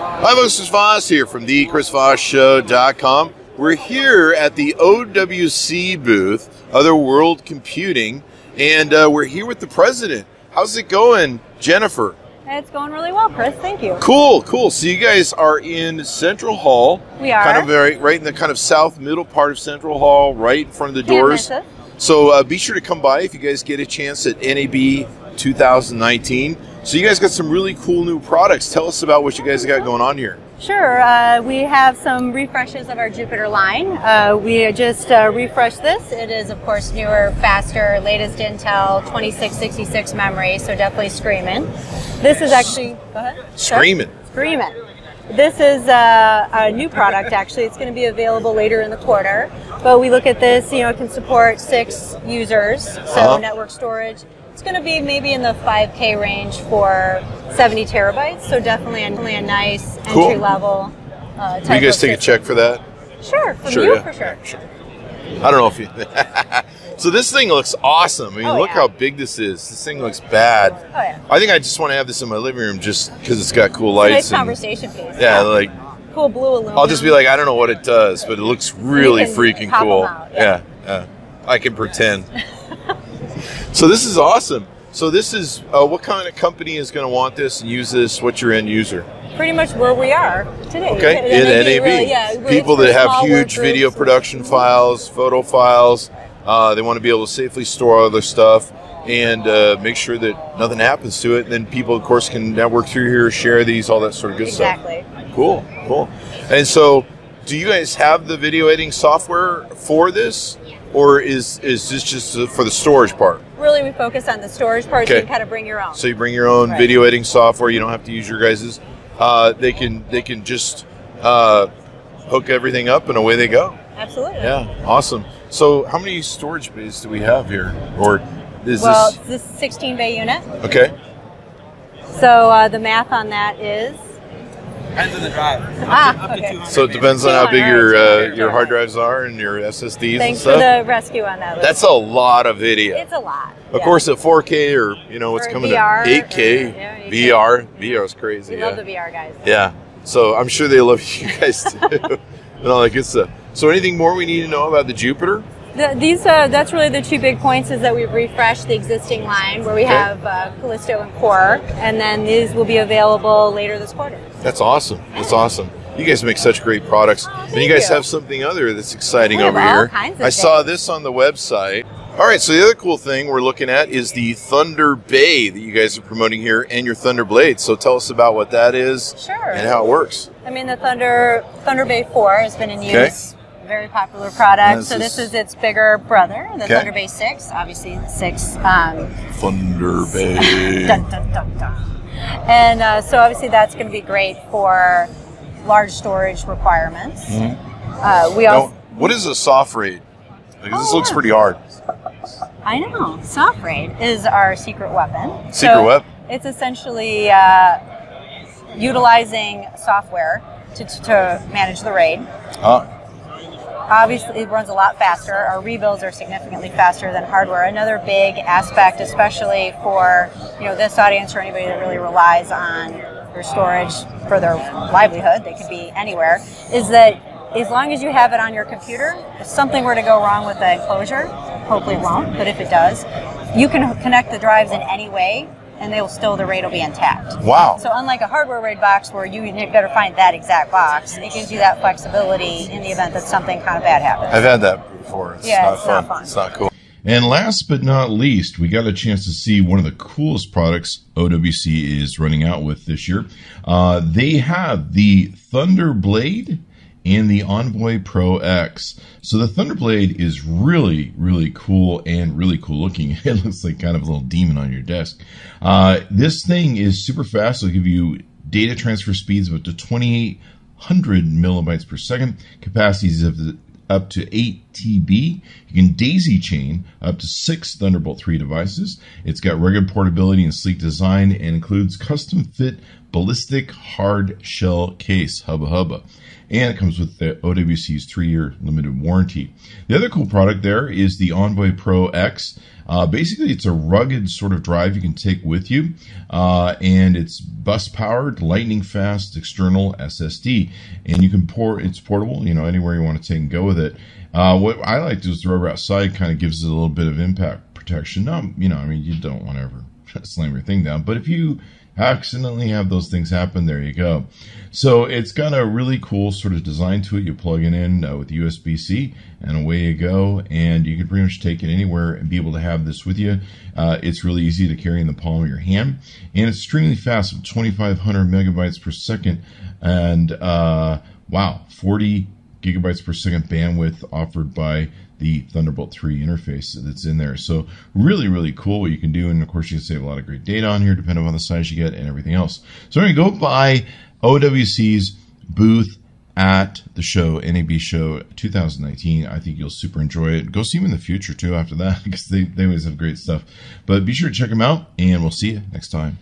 Hi, folks. Chris Voss here from the ChrisVossShow.com. We're here at the OWC booth, Other World Computing, and uh, we're here with the president. How's it going, Jennifer? It's going really well, Chris. Thank you. Cool, cool. So you guys are in Central Hall. We are. Kind of very, right in the kind of south middle part of Central Hall, right in front of the Can't doors. So uh, be sure to come by if you guys get a chance at NAB 2019. So you guys got some really cool new products. Tell us about what you guys got going on here. Sure. Uh, we have some refreshes of our Jupiter line. Uh, we just uh, refreshed this. It is, of course, newer, faster, latest Intel 2666 memory, so definitely screaming. This is actually. Go ahead. Screaming. Screaming. This is uh, a new product, actually. It's going to be available later in the quarter. But we look at this, you know, it can support six users, so Uh-huh. network storage. It's going to be maybe in the 5K range for 70 terabytes, so definitely a, definitely a nice Cool. entry level. Uh, Will you guys take a check for that? Sure, from Sure, you yeah. for sure. I don't know if you. so this thing looks awesome. I mean, Oh, look yeah. how big this is. This thing looks bad. Oh yeah, I think I just want to have this in my living room just because it's got cool nice lights. and, conversation piece. yeah, like cool blue aluminum. I'll just be like, I don't know what it does, but it looks really freaking cool. out, yeah. yeah. yeah, I can pretend. so this is awesome. So this is uh, what kind of company is going to want this and use this? What's your end user? pretty much where we are today. Okay, in NAB, really, yeah, people that have huge video production files, photo files. Uh, they want to be able to safely store all their stuff and uh, make sure that nothing happens to it. And then people, of course, can network through here, share these, all that sort of good Exactly. stuff. Exactly. Cool, cool. And so, do you guys have the video editing software for this, or is is this just for the storage part? Really, we focus on the storage part, so Okay. you kind of bring your own. So you bring your own Right. video editing software. You don't have to use your guys's. Uh, they can they can just uh, hook everything up and away they go. Absolutely. Yeah, awesome. So how many storage bays do we have here, or is Well, this this 16 bay unit. okay? So uh, the math on that is Depends on the drive. ah okay. So it depends on how big your uh, your hard drives are and your SSDs and Thanks for the rescue on that. That's a lot of video. it's a lot. Of yeah. course, at 4K or you know what's coming VR, to 8K, or- yeah, VR, VR is crazy. we yeah. love the VR guys. Yeah. So I'm sure they love you guys too, and all that good stuff. So anything more we need to know about the Jupiter? The, these uh, that's really the two big points is that we've refreshed the existing line where we Okay. have uh, Callisto and Core, and then these will be available later this quarter. That's awesome. That's awesome. You guys make such great products, and you guys you. have something other that's exciting over here. I saw this on the website. All right, so the other cool thing we're looking at is the Thunder Bay that you guys are promoting here, and your Thunder Blade. So tell us about what that is Sure. and how it works. I mean, the Thunder Thunder Bay 4 has been in Okay. Very popular product. This so this is- its bigger brother, the Okay. Thunder Bay 6. Obviously, 6. Um, Thunder Bay. dun, dun, dun, dun. And uh, so obviously that's going to be great for large storage requirements. Uh, we Now, also, what is a SoftRAID? Because this Oh, looks yeah. pretty hard. I know, SoftRAID is our secret weapon. Secret So weapon? It's essentially uh, utilizing software to, to manage the raid. Uh, Obviously, it runs a lot faster. Our rebuilds are significantly faster than hardware. Another big aspect, especially for you know this audience or anybody that really relies on their storage for their livelihood, they could be anywhere, is that as long as you have it on your computer, if something were to go wrong with the enclosure, hopefully it won't, but if it does, you can connect the drives in any way, and they will still the RAID will be intact. wow. So unlike a hardware RAID box where you better find that exact box, it gives you that flexibility in the event that something kind of bad happens. I've had that before. It's Yeah, not it's fun. not fun. It's not cool. And last but not least, we got a chance to see one of the coolest products OWC is running out with this year. Uh, they have the Thunderblade and the Envoy Pro X. So the Thunderblade is really, really cool and really cool looking. It looks like kind of a little demon on your desk. Uh, this thing is super fast. It'll give you data transfer speeds of up to 2800 millibytes per second, capacities of up to 8 TB. You can daisy chain up to six Thunderbolt 3 devices. It's got rugged portability and sleek design and includes custom fit ballistic hard shell case, hubba hubba. And it comes with the OWC's three year limited warranty. The other cool product there is the Envoy Pro X. Uh, basically, it's a rugged sort of drive you can take with you, uh, and it's bus powered, lightning fast, external SSD, and you can port. It's portable, you know, anywhere you want to take and go with it. Uh, what I like to do is the rubber outside kind of gives it a little bit of impact protection. Not, you know, I mean, you don't want to ever slam your thing down, but if you accidentally have those things happen, there you go. So it's got a really cool sort of design to it. You plug it in uh, with USB C, and away you go. And you can pretty much take it anywhere and be able to have this with you. Uh, it's really easy to carry in the palm of your hand, and it's extremely fast, 2,500 megabytes per second, and uh, wow, 40 gigabytes per second bandwidth offered by the Thunderbolt 3 interface that's in there. So really, really cool what you can do. And of course, you can save a lot of great data on here, depending on the size you get and everything else. So I'm go by OWC's booth at the show, NAB show 2019. I think you'll super enjoy it. Go see them in the future too after that because they, they always have great stuff. But be sure to check them out and we'll see you next time.